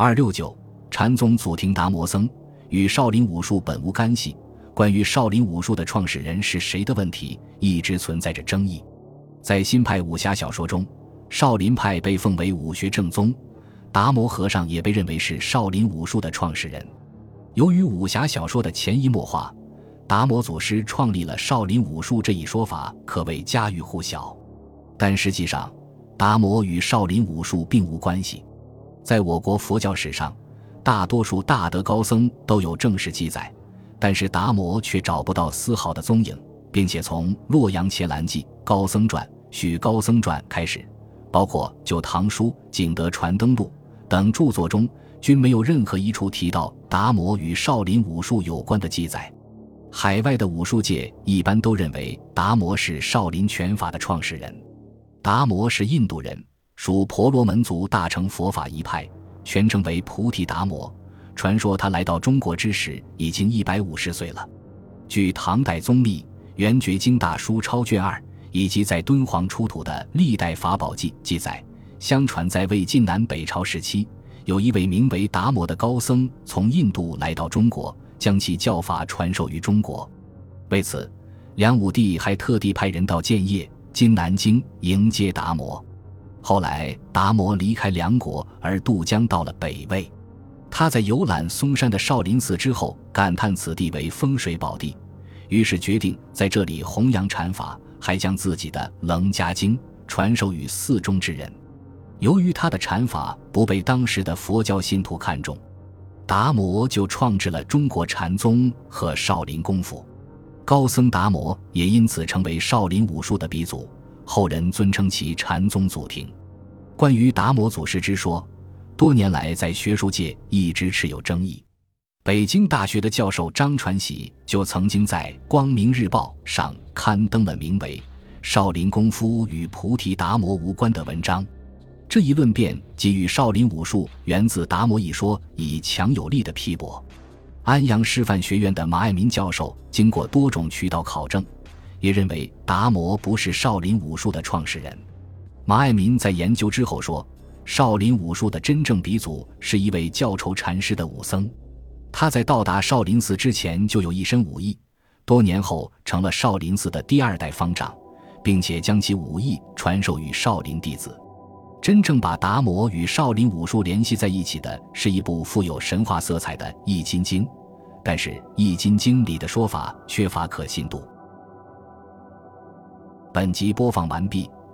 二六九，禅宗祖庭达摩僧与少林武术本无干系。关于少林武术的创始人是谁的问题，一直存在着争议。在新派武侠小说中，少林派被奉为武学正宗，达摩和尚也被认为是少林武术的创始人。由于武侠小说的潜移默化，达摩祖师创立了少林武术这一说法可谓家喻户晓。但实际上，达摩与少林武术并无关系。在我国佛教史上，大多数大德高僧都有正式记载，但是达摩却找不到丝毫的踪影，并且从《洛阳伽蓝记》《高僧传》《许高僧传》开始，包括《旧唐书》《景德传灯录》等著作中，均没有任何一处提到达摩与少林武术有关的记载。海外的武术界一般都认为达摩是少林拳法的创始人。达摩是印度人。属婆罗门族大乘佛法一派，全称为菩提达摩。传说他来到中国之时已经一百五十岁了。据唐代宗密《圆觉经大书钞》卷二以及在敦煌出土的《历代法宝记》记载，相传在魏晋南北朝时期，有一位名为达摩的高僧从印度来到中国，将其教法传授于中国。为此，梁武帝还特地派人到建业（今南京）迎接达摩。后来，达摩离开梁国而渡江到了北魏。他在游览嵩山的少林寺之后，感叹此地为风水宝地，于是决定在这里弘扬禅法，还将自己的《楞伽经》传授于寺中之人。由于他的禅法不被当时的佛教信徒看重，达摩就创制了中国禅宗和少林功夫。高僧达摩也因此成为少林武术的鼻祖。后人尊称其禅宗祖庭。关于达摩祖师之说，多年来在学术界一直持有争议。北京大学的教授张传喜就曾经在《光明日报》上刊登了名为《少林功夫与菩提达摩无关》的文章。这一论辩给予少林武术源自达摩一说以强有力的批驳。安阳师范学院的马爱民教授经过多种渠道考证。也认为达摩不是少林武术的创始人。马爱民在研究之后说，少林武术的真正鼻祖是一位教筹禅师的武僧，他在到达少林寺之前就有一身武艺，多年后成了少林寺的第二代方丈，并且将其武艺传授于少林弟子。真正把达摩与少林武术联系在一起的是一部富有神话色彩的《易筋经》，但是《易筋经》里的说法缺乏可信度。本集播放完毕，